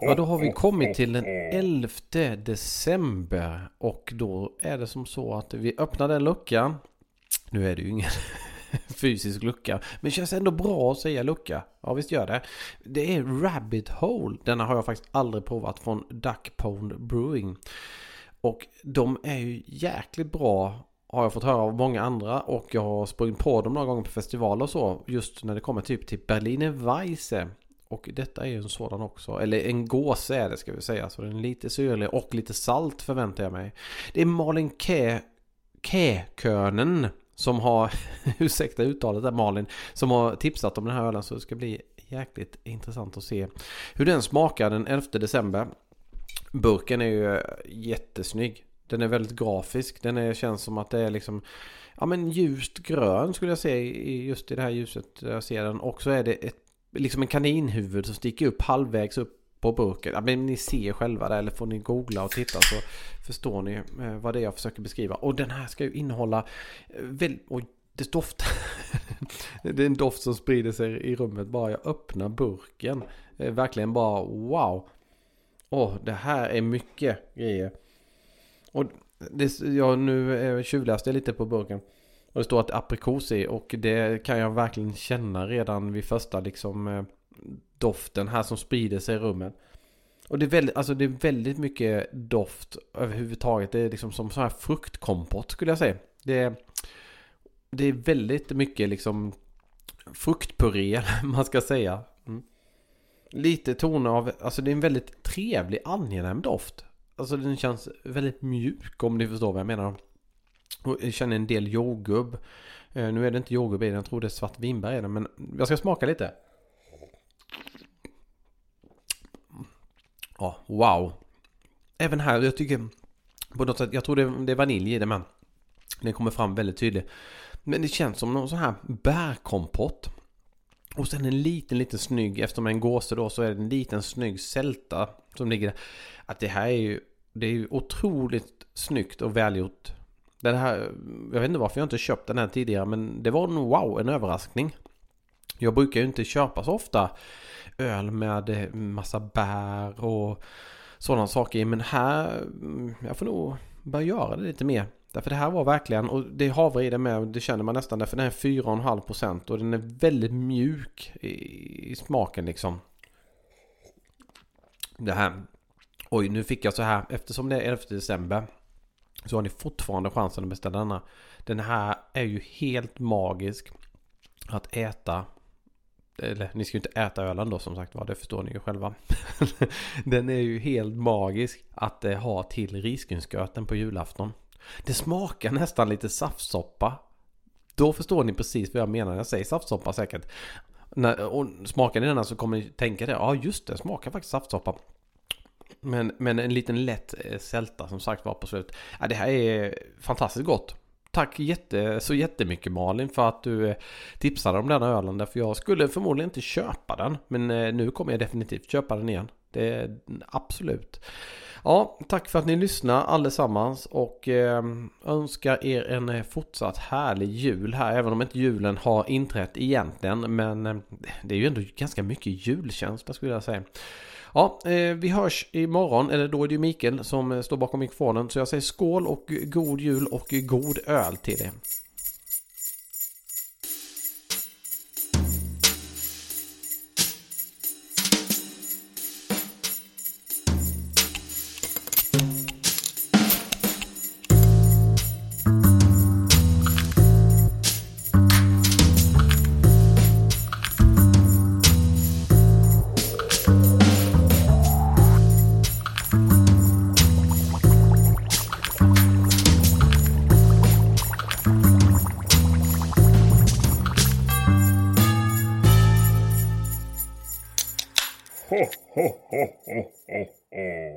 Ja, då har vi kommit till den 11 december. Och då är det som så att vi öppnar den luckan. Nu är det ju ingen fysisk lucka. Men det känns ändå bra att säga lucka. Ja, visst gör det. Det är Rabbit Hole. Denna har jag faktiskt aldrig provat från Duck Pond Brewing. Och de är ju jäkligt bra har jag fått höra av många andra och jag har sprungit på dem några gånger på festivaler och så. Just när det kommer typ till Berliner Weisse. Och detta är ju en sådan också. Eller en gås är det ska vi säga. Så den är lite syrlig och lite salt förväntar jag mig. Det är Malin Kä... Käkönen som har, ursäkta uttalet där Malin, som har tipsat om den här ölen så det ska bli jäkligt intressant att se hur den smakar den 11 december. Burken är ju eh, jättesnygg. Den är väldigt grafisk. Den är, känns som att det är liksom ja, men ljust grön skulle jag säga just i det här ljuset jag ser den. Och så är det ett, liksom en kaninhuvud som sticker upp halvvägs upp på burken. Ja, men ni ser själva det eller får ni googla och titta så förstår ni eh, vad det är jag försöker beskriva. Och den här ska ju innehålla eh, väl, oj, det doftar. det är en doft som sprider sig i rummet bara jag öppnar burken. Eh, verkligen bara wow. Åh, det här är mycket grejer. Och det, ja, nu tjuvläste jag lite på burken. Och det står att det är aprikos i och det kan jag verkligen känna redan vid första liksom eh, doften här som sprider sig i rummet. Och det är väldigt, alltså det är väldigt mycket doft överhuvudtaget. Det är liksom som så här fruktkompott skulle jag säga. Det är, det är väldigt mycket liksom fruktpuré man ska säga. Mm. Lite toner av, alltså det är en väldigt trevlig angenäm doft. Alltså den känns väldigt mjuk om ni förstår vad jag menar. Och jag känner en del jordgubb. Eh, nu är det inte jordgubb i den, jag tror det är svart vinbär i den. Men jag ska smaka lite. Ja, wow. Även här, jag tycker på något sätt, jag tror det är vanilj i det men den kommer fram väldigt tydligt. Men det känns som någon sån här bärkompott. Och sen en liten, liten snygg, eftersom en gåse då så är det en liten snygg sälta som ligger där. Att det här är ju, det är ju otroligt snyggt och välgjort. Den här, jag vet inte varför jag inte köpt den här tidigare men det var en wow, en överraskning. Jag brukar ju inte köpa så ofta öl med massa bär och sådana saker. Men här, mm, jag får nog börja göra det lite mer. Därför det här var verkligen, och det är havre i det med, det känner man nästan, därför den är 4,5% och den är väldigt mjuk i, i smaken liksom. Det här, oj nu fick jag så här, eftersom det är 11 december så har ni fortfarande chansen att beställa denna. Den här är ju helt magisk att äta. Eller ni ska ju inte äta ölen då som sagt var, det förstår ni ju själva. den är ju helt magisk att eh, ha till risgrynsgröten på julafton. Det smakar nästan lite saftsoppa. Då förstår ni precis vad jag menar när jag säger saftsoppa säkert. När, och smakar ni denna så kommer ni tänka det. Ja just det, smakar faktiskt saftsoppa. Men, men en liten lätt eh, sälta som sagt var på slut. Ja, det här är fantastiskt gott. Tack jätte, så jättemycket Malin för att du eh, tipsade om denna ölen. För jag skulle förmodligen inte köpa den. Men eh, nu kommer jag definitivt köpa den igen. Det är absolut. Ja, tack för att ni lyssnar allesammans och eh, önskar er en eh, fortsatt härlig jul här. Även om inte julen har inträtt egentligen. Men eh, det är ju ändå ganska mycket julkänsla skulle jag säga. Ja, eh, vi hörs imorgon, eller då är det ju Mikael som eh, står bakom mikrofonen. Så jag säger skål och god jul och god öl till er. ho, ho,